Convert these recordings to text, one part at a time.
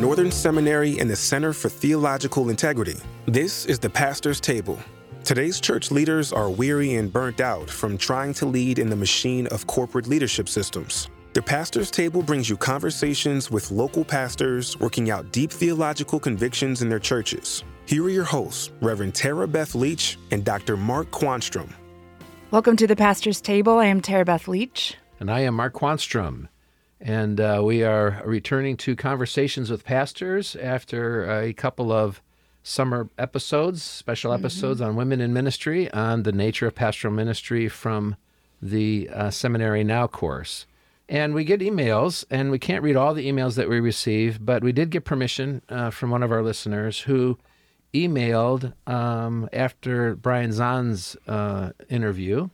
from Northern Seminary and the Center for Theological Integrity. This is the Pastor's Table. Today's church leaders are weary and burnt out from trying to lead in the machine of corporate leadership systems. The Pastor's Table brings you conversations with local pastors working out deep theological convictions in their churches. Here are your hosts, Reverend Tara Beth Leach and Dr. Mark Quanstrom. Welcome to the Pastor's Table. I am Tara Beth Leach. And I am Mark Quanstrom. And uh, we are returning to conversations with pastors after a couple of summer episodes, special Mm-hmm. episodes on women in ministry, on the nature of pastoral ministry from the uh, Seminary Now course. And we get emails, and we can't read all the emails that we receive, but we did get permission uh, from one of our listeners who emailed um, after Brian Zahnd's uh, interview.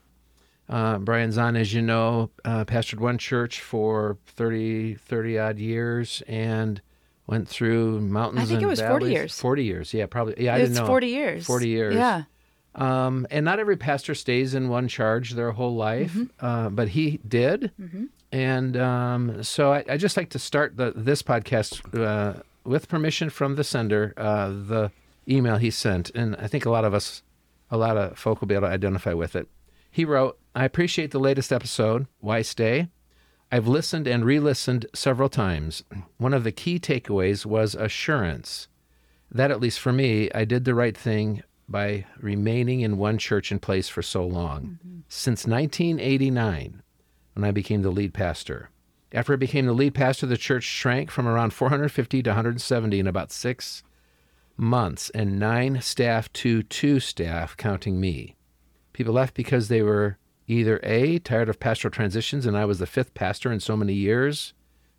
Uh, Brian Zahnd, as you know, uh, pastored one church for 30, 30 odd years and went through mountains I think it was 40 years. 40 years, yeah, probably. Yeah, I it's didn't know. 40 years. 40 years. Yeah. Um, and not every pastor stays in one charge their whole life, Mm-hmm. uh, but he did. And um, so I, I just like to start the, this podcast uh, with permission from the sender, uh, the email he sent. And I think a lot of us, a lot of folk will be able to identify with it. He wrote, I appreciate the latest episode. Why stay? I've listened and re listened several times. One of the key takeaways was assurance that, at least for me, I did the right thing by remaining in one church and place for so long. Mm-hmm. Since 1989, when I became the lead pastor. After I became the lead pastor, the church shrank from around 450 to 170 in about six months, and nine staff to two staff, counting me. People left because they were either A, tired of pastoral transitions, and I was the fifth pastor in so many years.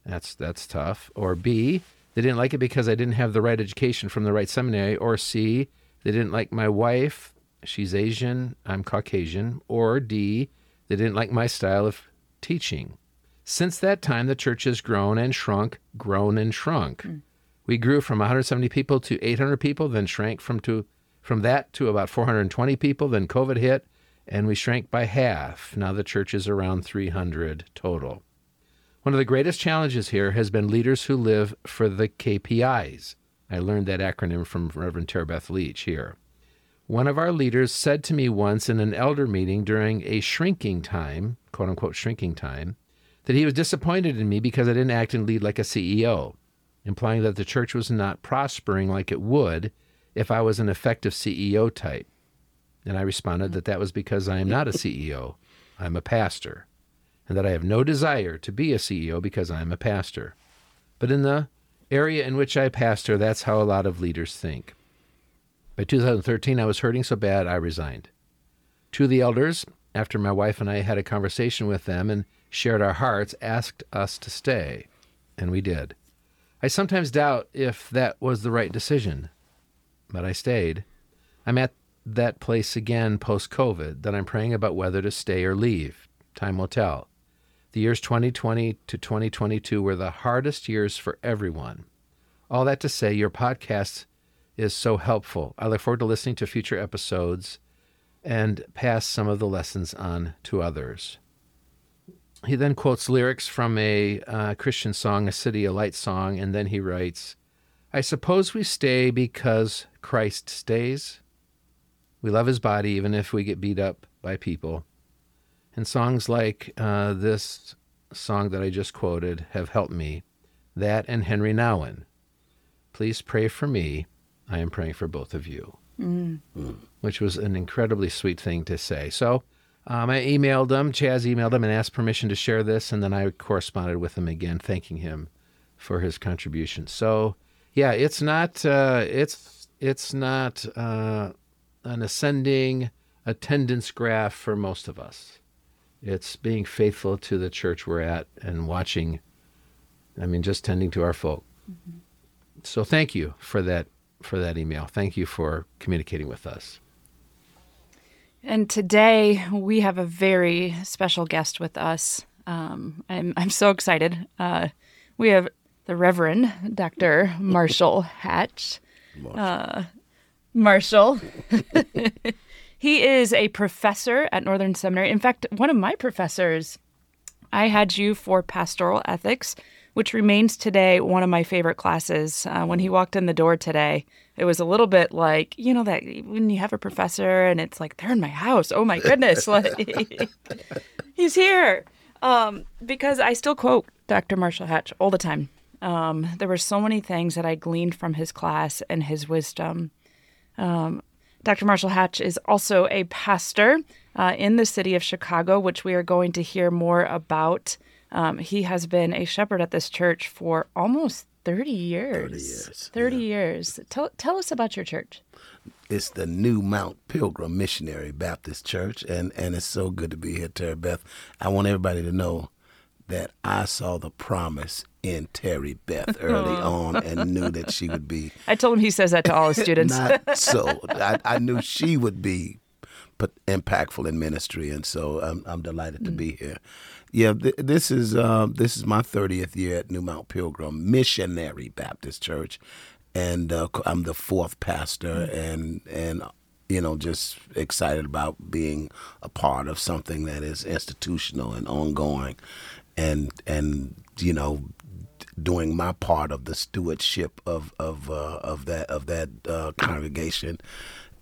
That's, that's tough. Or B, they didn't like it because I didn't have the right education from the right seminary. Or C, they didn't like my wife. She's Asian, I'm Caucasian. Or D, they didn't like my style of teaching. Since that time, the church has grown and shrunk, grown and shrunk. Mm. We grew from 170 people to 800 people, then shrank from to from that to about 420 people. Then COVID hit, and we shrank by half. Now the church is around 300 total. One of the greatest challenges here has been leaders who live for the KPIs. I learned that acronym from Reverend Tara Beth Leach here. One of our leaders said to me once in an elder meeting during a shrinking time, quote unquote shrinking time, that he was disappointed in me because I didn't act and lead like a CEO, implying that the church was not prospering like it would if I was an effective CEO type. And I responded that that was because I am not a CEO, I'm a pastor, and that I have no desire to be a CEO because I am a pastor. But in the area in which I pastor, that's how a lot of leaders think. By 2013, I was hurting so bad I resigned. Of the elders, after my wife and I had a conversation with them and shared our hearts, asked us to stay, and we did. I sometimes doubt if that was the right decision, but I stayed. I'm at that place again post COVID that I'm praying about whether to stay or leave. Time will tell. The years 2020 to 2022 were the hardest years for everyone. All that to say, your podcast is so helpful. I look forward to listening to future episodes and pass some of the lessons on to others. He then quotes lyrics from a uh, Christian song, A City, a Light song, and then he writes, I suppose we stay because Christ stays. We love his body even if we get beat up by people. And songs like uh, this song that I just quoted have helped me. That and Henri Nouwen. Please pray for me. I am praying for both of you. Which was an incredibly sweet thing to say. So um, I emailed him, Chaz emailed him and asked permission to share this, and then I corresponded with him again, thanking him for his contribution. So yeah, it's not uh, it's it's not uh, an ascending attendance graph for most of us. It's being faithful to the church we're at and watching. I mean, just tending to our folk. So thank you for that for that email. Thank you for communicating with us. And today we have a very special guest with us. Um, I'm, I'm so excited. Uh, we have the Reverend Dr. Marshall Hatch. Uh, Marshall. he is a professor at Northern Seminary. In fact, one of my professors, I had you for pastoral ethics which remains today one of my favorite classes. Uh, when he walked in the door today, it was a little bit like, you know, that when you have a professor and it's like, they're in my house. Oh my goodness. like, he's here. Um, because I still quote Dr. Marshall Hatch all the time. Um, there were so many things that I gleaned from his class and his wisdom. Um, Dr. Marshall Hatch is also a pastor uh, in the city of Chicago, which we are going to hear more about. Um, he has been a shepherd at this church for almost 30 years. 30 years, 30 years. Tell, tell us about your church. It's the New Mount Pilgrim Missionary Baptist Church, and, and it's so good to be here, Terry Beth. I want everybody to know that I saw the promise in Terry Beth early on and knew that she would be I told him he says that to all his students. not so. I, I knew she would be impactful in ministry, and so I'm, I'm delighted to be here. Yeah, th- this is uh, this is my 30th year at New Mount Pilgrim Missionary Baptist Church, and uh, I'm the fourth pastor, and and you know just excited about being a part of something that is institutional and ongoing, and and you know doing my part of the stewardship of of uh, of that of that uh, congregation.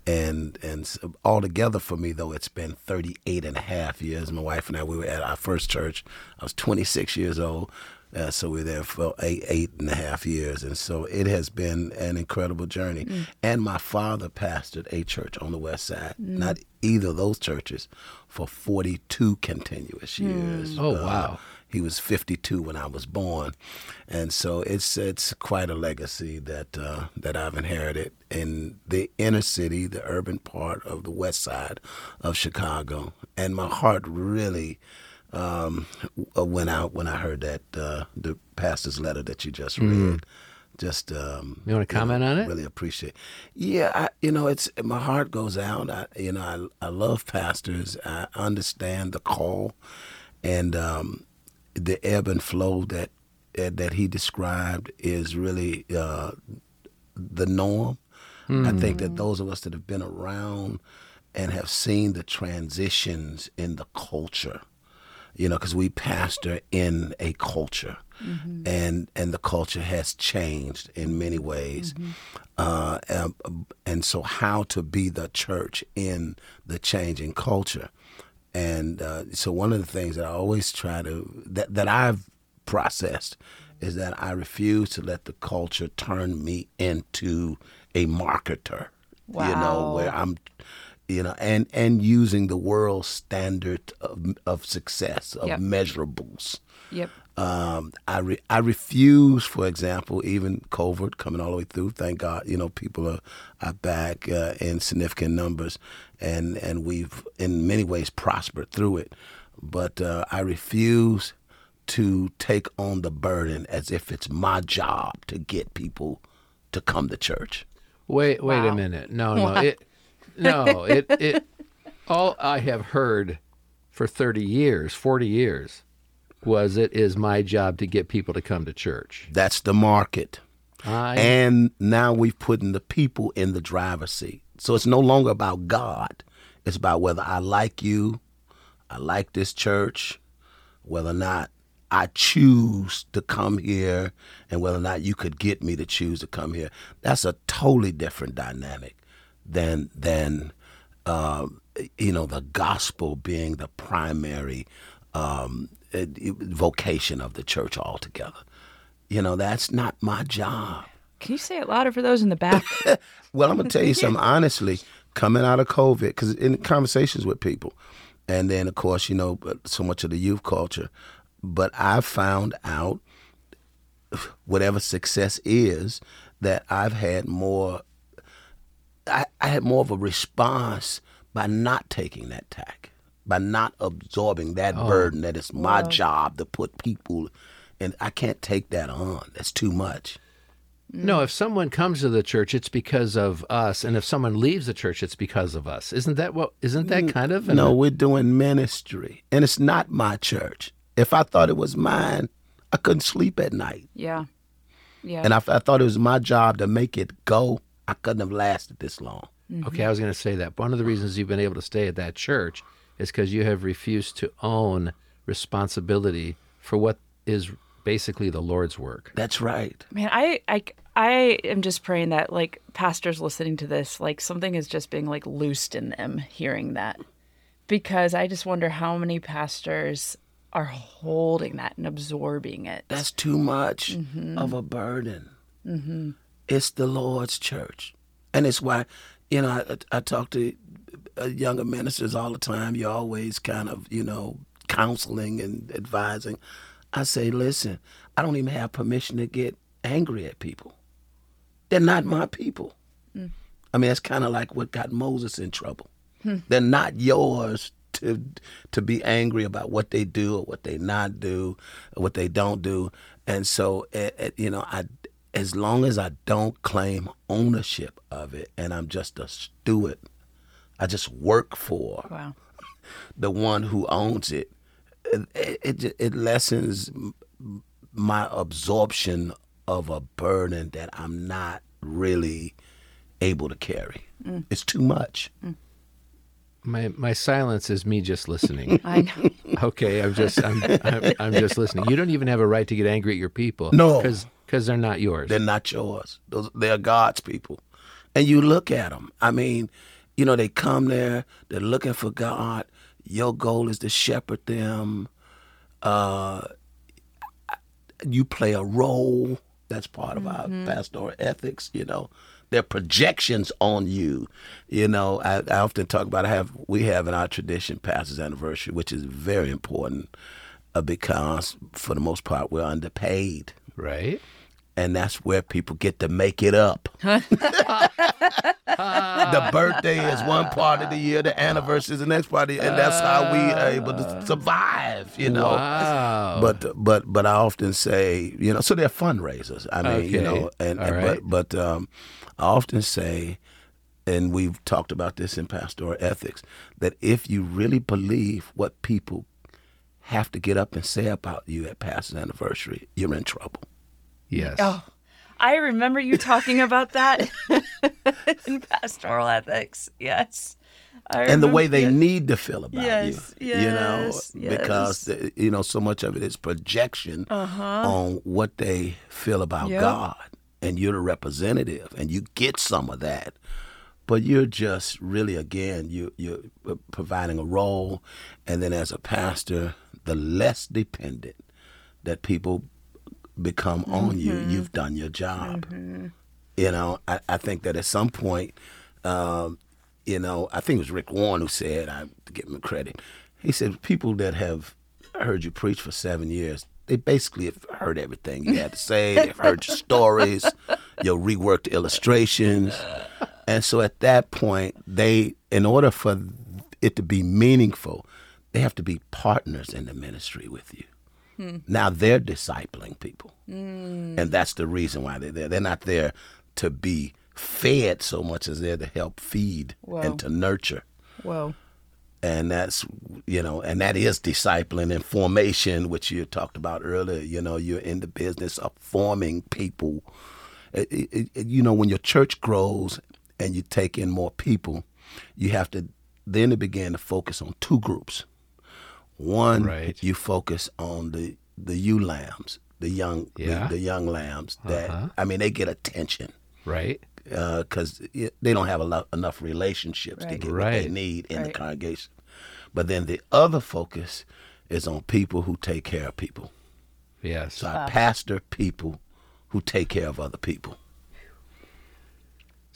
And and so altogether for me though it's been 38 and a half years. My wife and i we were at our first church. I was 26 years old uh, so we were there for eight eight and a half years. And so it has been an incredible journey. And my father pastored a church on the west side not either of those churches for 42 continuous years Oh, Uh, wow. He was 52 when I was born, and so it's it's quite a legacy that uh, that I've inherited in the inner city, the urban part of the west side of Chicago, and my heart really um, went out when I heard that uh, the pastor's letter that you just read. Just um, You wanna comment know, on it? Really appreciate. Yeah, I, you know, it's my heart goes out. I, you know, I I love pastors. I understand the call, and um, the ebb and flow that that he described is really uh, the norm. I think that those of us that have been around and have seen the transitions in the culture, you know, because we pastor in a culture, and and the culture has changed in many ways, uh, um, and so how to be the church in the changing culture, and uh, so one of the things that I always try to that that I've processed is that I refuse to let the culture turn me into a marketer. Wow. You know, where I'm you know, and and using the world standard of, of success of Yep. measurables. Yep. Um, I re- I refuse, for example, even COVID coming all the way through. Thank God, you know, people are are back uh, in significant numbers, and and we've in many ways prospered through it. But uh, I refuse to take on the burden as if it's my job to get people to come to church. Wait, wait Wow. a minute. No, no, it, no, it, it. All I have heard for thirty years, forty years, was it is my job to get people to come to church. That's the market. I And now we've put in the people in the driver's seat. So it's no longer about God. It's about whether I like you, I like this church, whether or not I choose to come here, and whether or not you could get me to choose to come here. That's a totally different dynamic than than um, you know the gospel being the primary um, Uh, vocation of the church altogether. You know, that's not my job. Can you say it louder for those in the back? Well, I'm gonna tell you something honestly. Coming out of COVID, because in conversations with people, and then of course you know so much of the youth culture, but I found out whatever success is that I've had more. I, I had more of a response by not taking that tack, by not absorbing that oh. burden that it's my job to put people, and I can't take that on. That's too much. no. If someone comes to the church, it's because of us, and if someone leaves the church, it's because of us. Isn't that what? Isn't that mm, kind of? an- No, we're doing ministry, and it's not my church. If I thought it was mine, I couldn't sleep at night. yeah. Yeah. And if I thought it was my job to make it go, I couldn't have lasted this long. Okay, I was going to say that. One of the reasons you've been able to stay at that church is because you have refused to own responsibility for what is basically the Lord's work. That's right. Man, I, I, I am just praying that like pastors listening to this, like something is just being like loosed in them hearing that, because I just wonder how many pastors are holding that and absorbing it. That's too much Mm-hmm. of a burden. It's the Lord's church. And it's why, you know, I, I talk to younger ministers all the time. You're always kind of, you know, counseling and advising. I say, listen, I don't even have permission to get angry at people. They're not my people. I mean, that's kind of like what got Moses in trouble. They're not yours to to be angry about what they do or what they not do, or what they don't do. And so, eh, eh, you know, I as long as I don't claim ownership of it, and I'm just a steward, I just work for Wow. the one who owns it. It it, it lessens my absorption of a burden that I'm not really able to carry. Mm. It's too much. Mm. My my silence is me just listening. I know. okay, I'm just I'm, I'm I'm just listening. You don't even have a right to get angry at your people. No. because because they're not yours. They're not yours. Those they're God's people. And you look at them. I mean, you know, they come there. They're looking for God. Your goal is to shepherd them. Uh, you play a role. That's part of our pastoral ethics. You know, their projections on you. You know, I, I often talk about. I have we have in our tradition pastor's anniversary, which is very important uh, because for the most part we're underpaid right? And that's where people get to make it up. the birthday is one part of the year, the anniversary is the next part, of the, and that's how we are able to survive. You know. Wow. But but but I often say, you know, so they're fundraisers. I mean, you know, and, and- right. but but um, I often say, and we've talked about this in pastoral ethics, that if you really believe what people have to get up and say about you at pastor's anniversary, you're in trouble. Yes. Oh, I remember you talking about that in pastoral ethics. Yes. And the way they yes. need to feel about Yes, you. You know, yes, because you know so much of it is projection on what they feel about Uh-huh. Yep. God, and you're the representative, and you get some of that. But you're just really again you you're providing a role, and then as a pastor, the less dependent that people become on you, Mm-hmm. you've done your job. You know, I, I think that at some point, um, you know, I think it was Rick Warren who said, I give him credit. He said, people that have heard you preach for seven years, they basically have heard everything you had to say. They've heard your stories, your reworked illustrations. And so at that point, they, in order for it to be meaningful, they have to be partners in the ministry with you. Now they're discipling people. Mm. And that's the reason why they're there. They're not there to be fed so much as they're to help feed Wow. and to nurture. Whoa. And that's, you know, and that is discipling and formation, which you talked about earlier. You know, you're in the business of forming people. It- it- it- you know, when your church grows and you take in more people, you have to then to begin to focus on two groups. One, Right. you focus on the the ewe lambs, the young Yeah. the, the young lambs that Uh-huh. I mean they get attention Right. because they don't have a lot, enough relationships to Right. get what they need in the congregation. But then the other focus is on people who take care of people. Yes. So I pastor people who take care of other people.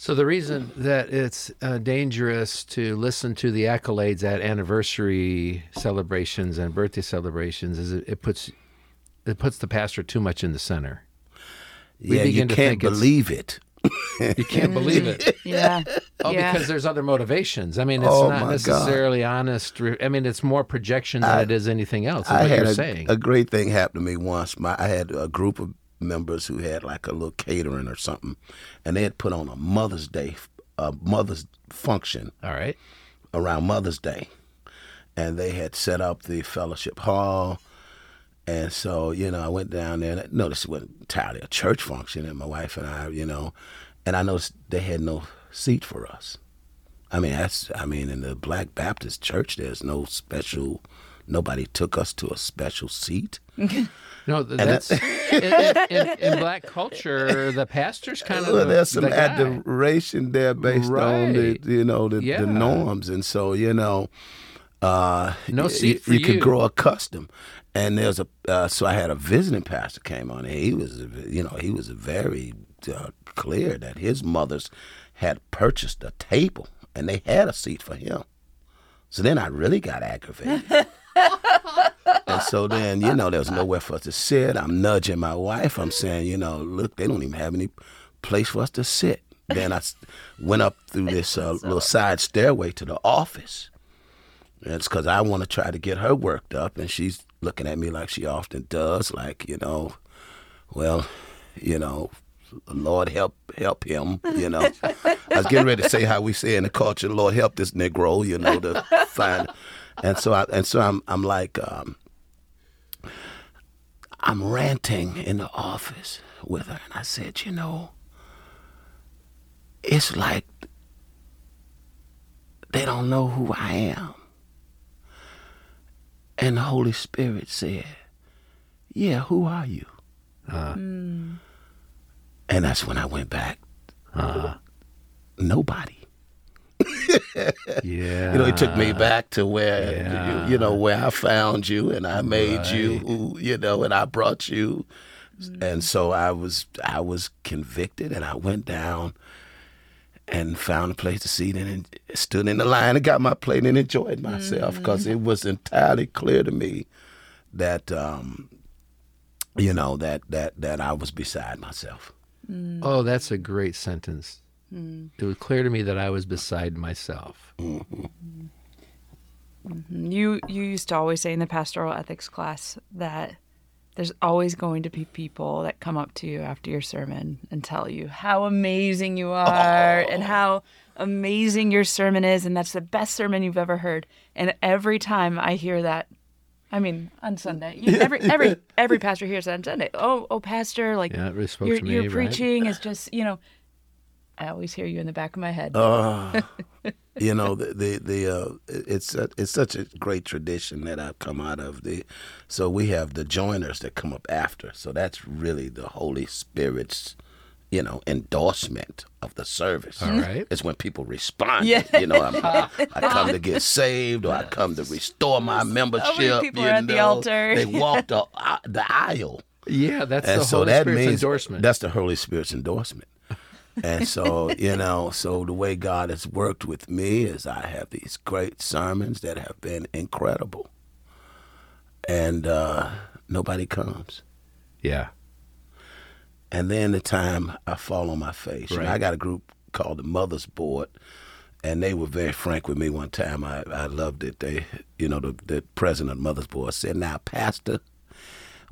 So the reason that it's uh, dangerous to listen to the accolades at anniversary celebrations and birthday celebrations is it, it puts it puts the pastor too much in the center. We yeah, you to can't think believe it. You can't believe it. Yeah. Oh, yeah. because there's other motivations. I mean, it's Oh, not my God. necessarily honest. re- I mean, it's more projection than it is anything else. Is I what had you're a, saying. a great thing happen to me once. My I had a group of members who had like a little catering or something, and they had put on a Mother's Day, a Mother's function All right. around Mother's Day, and they had set up the fellowship hall. And so, you know, I went down there. And, I no, this wasn't entirely a church function, and my wife and I, you know, and I noticed they had no seat for us. I mean, that's, I mean, in the Black Baptist church, there's no special Nobody took us to a special seat. No, th- that's in, in, in, in black culture. The pastor's kind of Well, the, there's some the guy. adoration there based on the you know the, Yeah. the norms, and so you know, uh, No seat y- for you. could grow accustomed. And there's a uh, so I had a visiting pastor came on. And he was you know he was very uh, clear that his mothers had purchased a table and they had a seat for him. So then I really got aggravated. And so then, you know, there was nowhere for us to sit. I'm nudging my wife. I'm saying, you know, look, they don't even have any place for us to sit. Then I went up through this uh, little side stairway to the office. And it's because I want to try to get her worked up. And she's looking at me like she often does, like, you know, well, you know, Lord help help him, you know. I was getting ready to say how we say in the culture, Lord help this Negro, you know, to find and so I and so I'm I'm like um I'm ranting in the office with her and I said, you know, it's like they don't know who I am. And the Holy Spirit said, Yeah, who are you? Uh-huh. Hmm. And that's when I went back. Uh-huh. Nobody. Yeah. You know, he took me back to where Yeah. you, you know where I found you and I made you you know and I brought you. And so I was I was convicted and I went down and found a place to seat and stood in the line and got my plate and enjoyed myself because it was entirely clear to me that um you know that that that I was beside myself. Oh, that's a great sentence. Mm-hmm. It was clear to me that I was beside myself. Mm-hmm. You you used to always say in the pastoral ethics class that there's always going to be people that come up to you after your sermon and tell you how amazing you are oh. and how amazing your sermon is and that's the best sermon you've ever heard. And every time I hear that I mean, on Sunday, you, every every every pastor hears that on Sunday. Oh, oh, pastor, like Yeah, it really spoke your to me, your right? preaching is just, you know. I always hear you in the back of my head. Uh, you know the the, the uh, it's a, it's such a great tradition that I've come out of the so we have the joiners that come up after so that's really the Holy Spirit's you know endorsement of the service. All right. It's when people respond. Yeah. You know, I'm, I come to get saved or I come to restore my membership. people you are at the know. altar. They walk the uh, the aisle. Yeah, that's And the so Holy that Spirit's means endorsement. that's the Holy Spirit's endorsement. And so, you know, so the way God has worked with me is I have these great sermons that have been incredible. And uh, nobody comes. yeah. And then the time I fall on my face. Right. I got a group called the Mothers Board, and they were very frank with me one time. I, I loved it. They, you know, the, the president of Mothers Board said, Now, Pastor,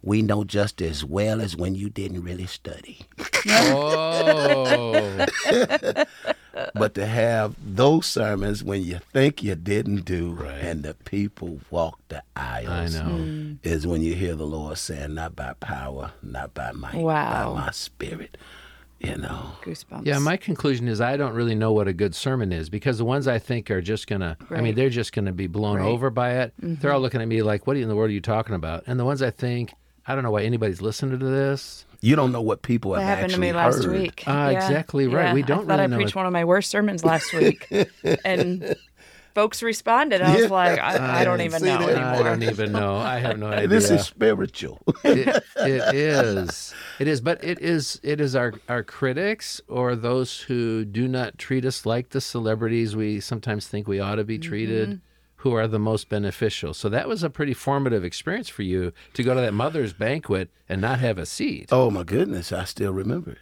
we know just as well as when you didn't really study. Oh, But to have those sermons when you think you didn't do, Right. and the people walk the I aisles, know. is when you hear the Lord saying, "Not by power, not by might, Wow. by my Spirit." You know, Goosebumps. Yeah, my conclusion is I don't really know what a good sermon is because the ones I think are just gonna, I mean, they're just gonna be blown Right. Mm-hmm. over by it. They're all looking at me like, "What in the world are you talking about?" And the ones I think, I don't know why anybody's listening to this. you don't know what people That have happened to me last heard. week. Ah, exactly right. We don't I thought really I know preached it. one of my worst sermons last week, and folks responded. I was like, I, I don't even know that? I don't even know. I have no idea. This is spiritual. it, it is. It is, but it is. It is our our critics or those who do not treat us like the celebrities we sometimes think we ought to be treated, who are the most beneficial. So that was a pretty formative experience for you to go to that mother's banquet and not have a seat. oh my goodness, I still remember it.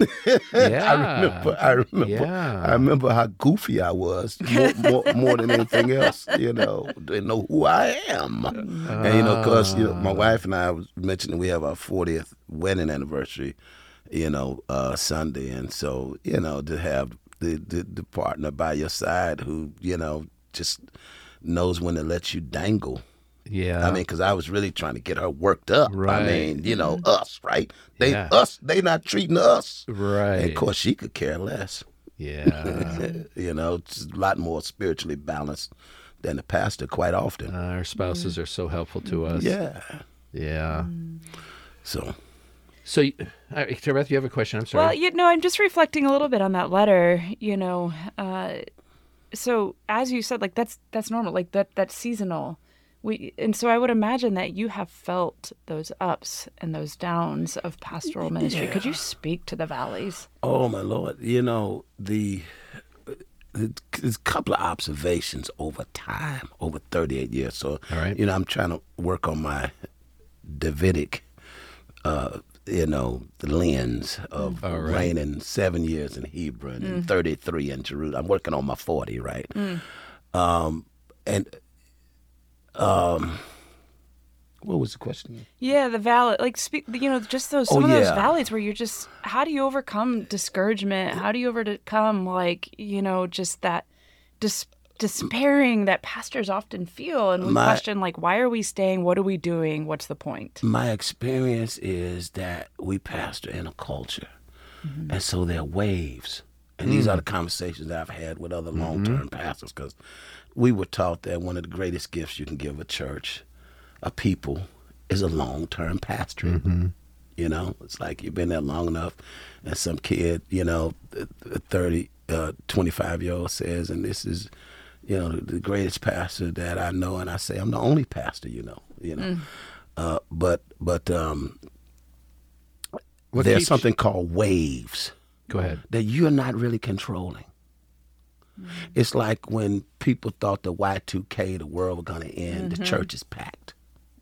yeah, I remember. I remember. Yeah. I remember how goofy I was more, more, more than anything else. You know, didn't know who I am, and you know, because you know, my wife and I was mentioning we have our 40th wedding anniversary. You know, uh, Sunday, and so you know to have the, the the partner by your side who you know just knows when to let you dangle. Yeah. I mean, because I was really trying to get her worked up. Right. I mean, you know, us, right? They Yeah. us, they not treating us. right. And of course, she could care less. yeah. you know, it's a lot more spiritually balanced than the pastor quite often. Uh, our spouses are so helpful to us. yeah. Yeah. So So, y- uh, Beth, you have a question? I'm sorry. Well, you know, I'm just reflecting a little bit on that letter. You know, uh, so as you said, like that's that's normal, like that that's seasonal. We and so I would imagine that you have felt those ups and those downs of pastoral ministry. Could you speak to the valleys? Oh my lord! You know the, the there's a couple of observations over time, over 38 years. So, All right. you know, I'm trying to work on my Davidic, uh, you know, the lens of All right. reigning seven years in Hebron and 33 in Jerusalem. I'm working on my 40, right? Um, and um, what was the question? Yeah, the valley, like speak, you know, just those Oh, some of those yeah. valleys where you're just, how do you overcome discouragement? How do you overcome like you know just that dis- despairing that pastors often feel, and we My- question like, why are we staying? What are we doing? What's the point? My experience is that we pastor in a culture, mm-hmm. and so there are waves. And these are the mm. conversations that I've had with other mm-hmm. long term pastors because we were taught that one of the greatest gifts you can give a church, a people, is a long term pastoring. Mm-hmm. You know, it's like you've been there long enough, and some kid, you know, th- th- 30, uh, 25 year old says, and this is, you know, the, the greatest pastor that I know, and I say, I'm the only pastor you know, you know. Uh, but but um, What there's keeps- something called waves Go ahead. that you're not really controlling. It's like when people thought the Y2K, the world was going to end, the church is packed.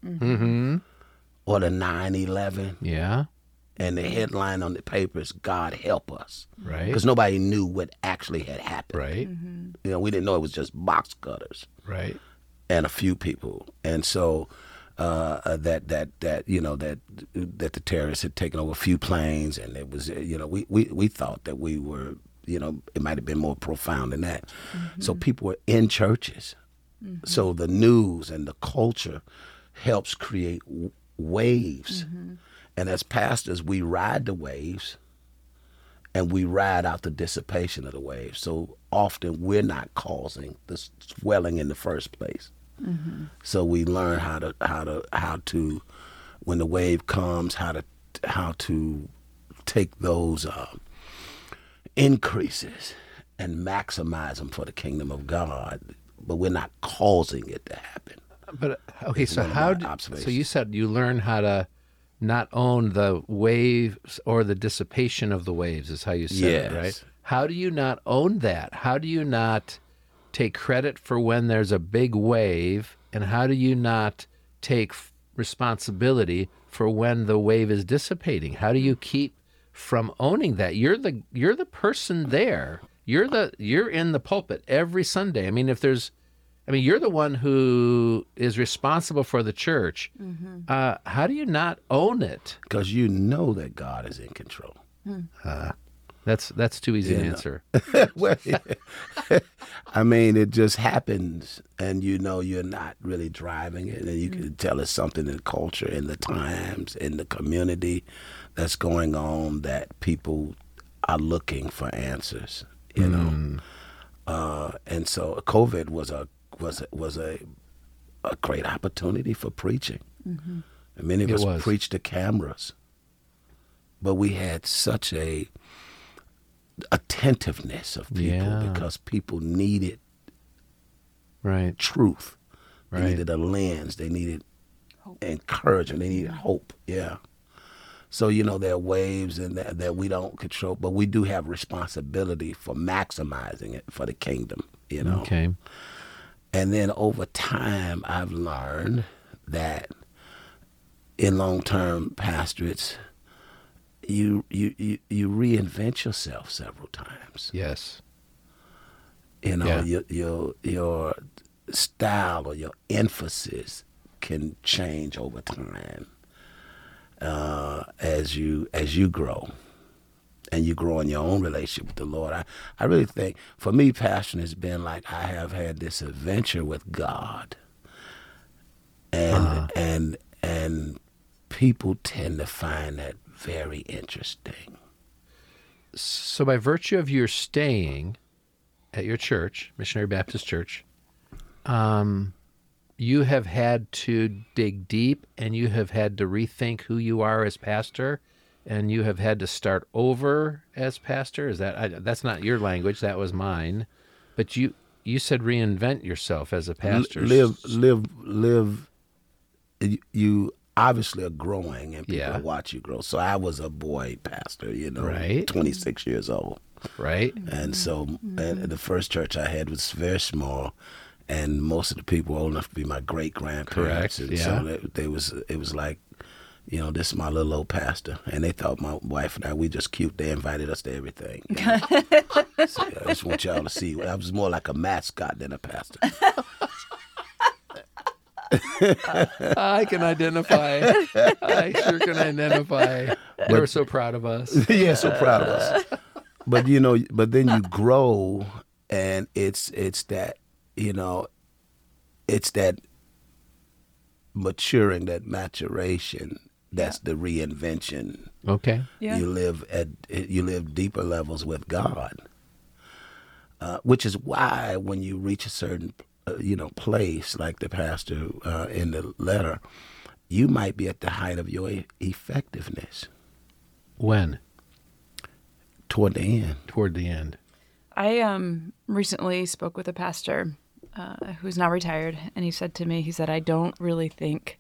Mm-hmm. Or the 9 11, Yeah. And the mm-hmm. headline on the paper is God help us. Right. Because nobody knew what actually had happened. Right. Mm-hmm. You know, we didn't know it was just box cutters. Right. and a few people, and so uh, uh, that that that you know that that the terrorists had taken over a few planes, and it was you know we we we thought that we were you know it might have been more profound than that. Mm-hmm. So people were in churches, so the news and the culture helps create w- waves, and as pastors we ride the waves and we ride out the dissipation of the waves. So often we're not causing the swelling in the first place. So we learn how to how to how to when the wave comes how to how to take those uh, increases and maximize them for the kingdom of God. But we're not causing it to happen. But okay, so how? my d- so you said you learn how to not own the waves or the dissipation of the waves is how you said it, right? How do you not own that? How do you not take credit for when there's a big wave, and how do you not take responsibility for when the wave is dissipating? How do you keep from owning that? You're the you're the person there. You're the you're in the pulpit every Sunday. I mean, if there's I mean, you're the one who is responsible for the church. Mm-hmm. Uh, how do you not own it? Because you know that God is in control. Hmm. Uh, that's that's too easy to Yeah. answer. well, I mean, it just happens, and you know you're not really driving it, and you hmm. can tell it's something in culture, in the times, in the community that's going on that people are looking for answers. You know, hmm. uh, and so COVID was a was a, was a a great opportunity for preaching. Mm-hmm. And many of It us was. preached to cameras, but we had such a attentiveness of people Yeah. because people needed Right. truth. They Right. needed a lens. They needed encouragement. They needed mm-hmm. hope. Yeah. So you know there are waves and that, that we don't control, but we do have responsibility for maximizing it for the kingdom. You know. Okay. And then over time, I've learned that in long-term pastorates, you you you, you reinvent yourself several times. Yes. You know, Yeah. your your your style or your emphasis can change over time uh, as you as you grow and you grow in your own relationship with the Lord. I, I really think for me, passion has been like I have had this adventure with God, and and and people tend to find that very interesting. So by virtue of your staying at your church, Missionary Baptist Church, um, you have had to dig deep and you have had to rethink who you are as pastor and you have had to start over as pastor? Is that I, that's not your language that was mine. But you you said reinvent yourself as a pastor. live live live you- you obviously are growing and people Yeah. watch you grow. So i was a boy pastor you know Right. 26 years old. Right. And so mm-hmm. and the first church i had was very small and most of the people were old enough to be my great grandparents Correct, and yeah. so they, they was it was like you know this is my little old pastor and they thought my wife and i we just cute they invited us to everything you know. so i just want y'all to see i was more like a mascot than a pastor i can identify i sure can identify they were so proud of us yeah, so proud of us. But you know, but then you grow, and it's it's that you know, it's that maturing, that maturation. That's the reinvention. okay Yeah. You live at you live deeper levels with God, uh, which is why when you reach a certain uh, you know place, like the pastor uh, in the letter, you might be at the height of your e- effectiveness when toward the end. toward the end I um recently spoke with a pastor uh, who's now retired, and he said to me, he said, "I don't really think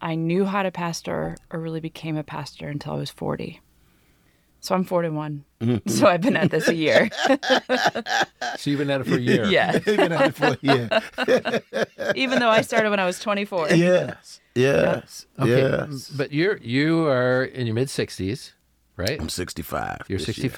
I knew how to pastor or really became a pastor until I was 40." So I'm 41, mm-hmm. so I've been at this a year. so you've been at it for a year yeah, Even after- yeah. even though I started when I was 24. Yes. Yes. okay Yes. but you're you are in your mid 60s right I'm 65. You're this year.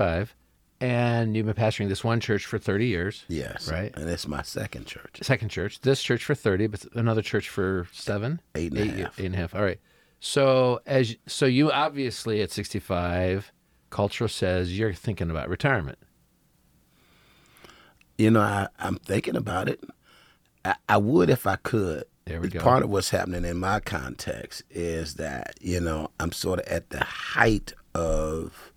65, and you've been pastoring this one church for 30 years. Yes. Right. And it's my second church. Second church, this church for 30, but another church for seven, Eight and a Eight- half. eight and a half. All right. So as so you obviously at 65, culture says you're thinking about retirement. You know, I, I'm thinking about it. I, I would if I could. There we go. Part of what's happening in my context is that, you know, I'm sort of at the height of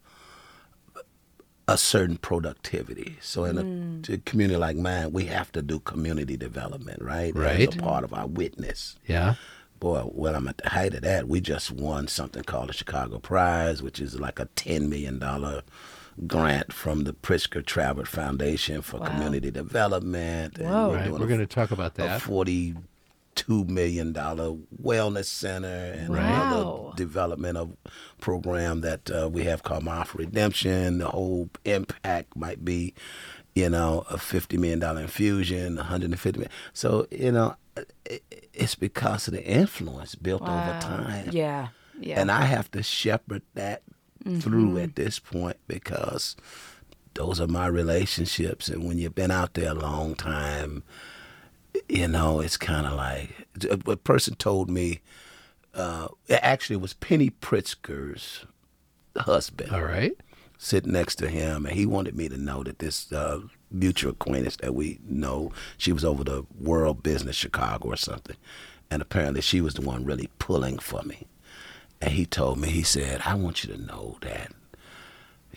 a certain productivity. So in a mm. a community like mine, we have to do community development, right? Right. As a part of our witness. Yeah. boy, when I'm at the height of that, we just won something called the Chicago Prize, which is like a $10 million grant from the Pritzker Traubert Foundation for Wow. community development. And Whoa. Right. We're going to talk about a that. $42 million wellness center and Right. another Wow. development of program that uh, we have called Mile for Redemption. The whole impact might be, you know, a $50 million infusion, 150 million. So, you know, it, it's because of the influence built over time. Yeah, yeah. And I have to shepherd that through at this point because those are my relationships. And when you've been out there a long time, you know, it's kind of like a, a person told me, uh, actually, it was Penny Pritzker's husband All right. sitting next to him, and he wanted me to know that this uh, mutual acquaintance that we know, she was over the World Business Chicago or something, and apparently she was the one really pulling for me. And he told me, he said, "I want you to know that,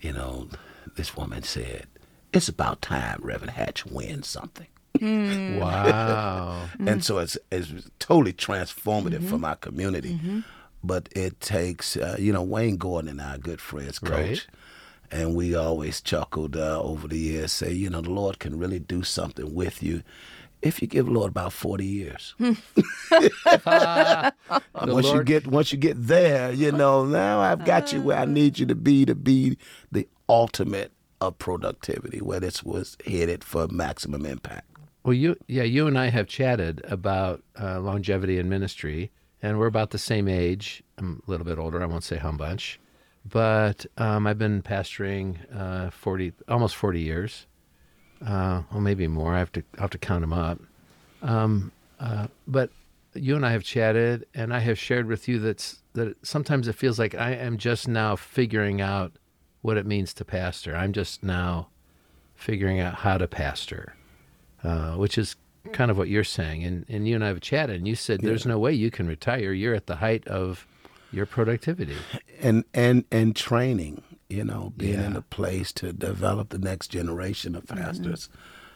you know, this woman said it's about time Reverend Hatch wins something." Mm. Wow. Mm-hmm. and so it's it's totally transformative mm-hmm. for my community. Mm-hmm. But it takes, uh, you know, Wayne Gordon and I are good friends, coach, Right. and we always chuckled uh, over the years, say, you know, the Lord can really do something with you if you give the Lord about forty years. Once you get once you get there, you know, now I've got you where I ah. need you to be to be the ultimate of productivity, where this was headed for maximum impact. Well, you, yeah, you and I have chatted about uh, longevity in ministry, and we're about the same age. I'm a little bit older. I won't say how much, but um, I've been pastoring uh, forty, almost forty years. Uh, well, maybe more. I have to, I have to count them up. Um, uh, but you and I have chatted, and I have shared with you that's that sometimes it feels like I am just now figuring out what it means to pastor. I'm just now figuring out how to pastor uh, which is kind of what you're saying. And, and you and I have chatted, and you said there's no way you can retire. You're at the height of your productivity. and and and training you know being in a place to develop the next generation of pastors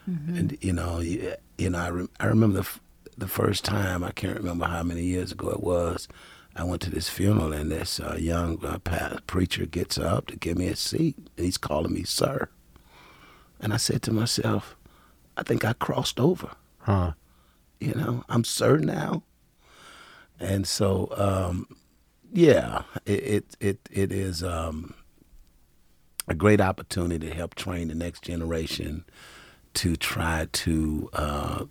And you know, you, you know, I, re- I remember the f- the first time. I can't remember how many years ago it was. I went to this funeral, and this uh, young uh, pa- preacher gets up to give me a seat, and he's calling me sir. And I said to myself, I think I crossed over. Huh. You know, I'm sir now. And so, um, yeah, it it it, it is um, a great opportunity to help train the next generation to try to, uh,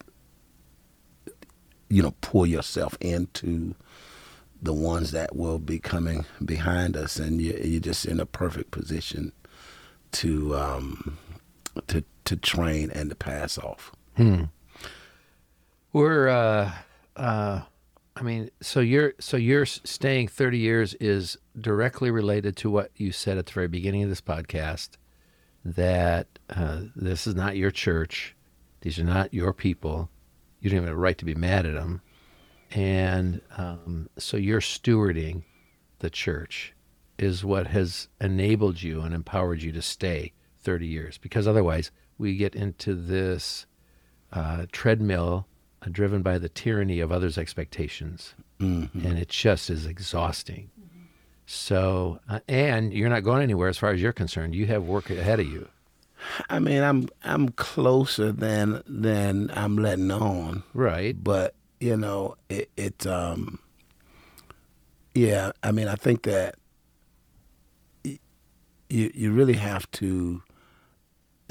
you know, pour yourself into the ones that will be coming behind us, and you, you're just in a perfect position to um, to to train and to pass off. We're, uh, uh, I mean, so you're so you're staying thirty years is directly related to what you said at the very beginning of this podcast, that uh, this is not your church, these are not your people, you don't even have a right to be mad at them, and um, so you're stewarding the church is what has enabled you and empowered you to stay 30 years because otherwise we get into this uh, treadmill uh, driven by the tyranny of others' expectations, and it just is exhausting. So, uh, and you're not going anywhere as far as you're concerned. You have work ahead of you, I mean, I'm I'm closer than than I'm letting on, right? but you know, it, it um, yeah. I mean, I think that y- you you really have to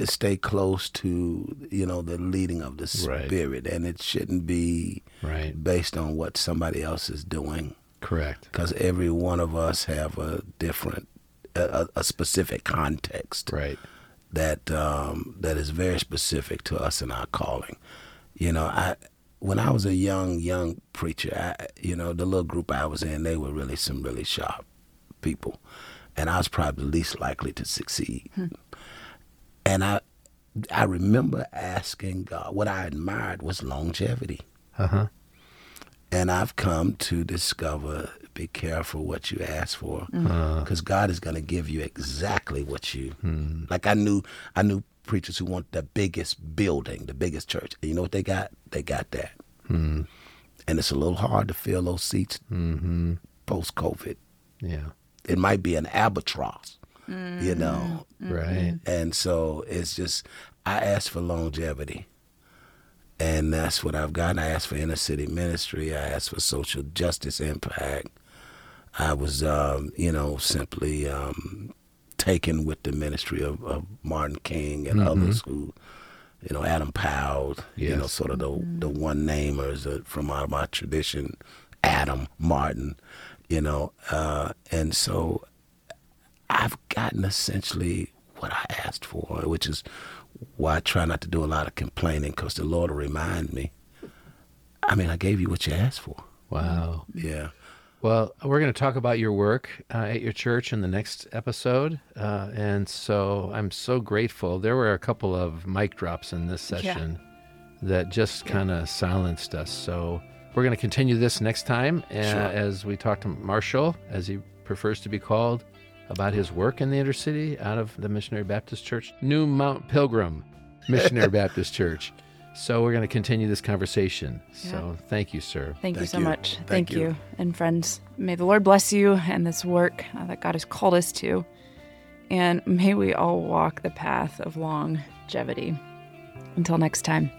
stay close to you know the leading of the Right. spirit, and it shouldn't be Right. based on what somebody else is doing, Correct. because every one of us have a different, a, a specific context Right. that um, that is very specific to us in our calling. You know, I when I was a young young preacher, I, you know, the little group I was in, they were really some really sharp people, and I was probably the least likely to succeed. And I I remember asking God what I admired was longevity. Uh huh. And I've come to discover be careful what you ask for Uh, because God is going to give you exactly what you like. I knew I knew preachers who want the biggest building, the biggest church. And you know what they got? They got that. And it's a little hard to fill those seats mm-hmm. post COVID. Yeah. It might be an albatross, you know. Right. And so it's just I asked for longevity. And that's what I've gotten. I asked for inner city ministry. I asked for social justice impact. I was, um, you know, simply um, taken with the ministry of, of Martin King and others who, you know, Adam Powell, you know, sort of the the one namers uh, from out of my tradition, Adam Martin, you know, uh, and so I've gotten essentially what I asked for, which is why I try not to do a lot of complaining because the Lord will remind me. I mean, I gave you what you asked for. Wow. Yeah. Well, we're going to talk about your work uh, at your church in the next episode. Uh, and so I'm so grateful. There were a couple of mic drops in this Yeah. session that just kind of silenced us. So we're going to continue this next time uh, Sure. as we talk to Marshall, as he prefers to be called, about his work in the inner city out of the Missionary Baptist Church, New Mount Pilgrim Missionary Baptist Church. So we're going to continue this conversation. So thank you, sir. Thank, you so you. much. Thank Thank, you. you. And friends, may the Lord bless you and this work uh, that God has called us to. And may we all walk the path of longevity. Until next time.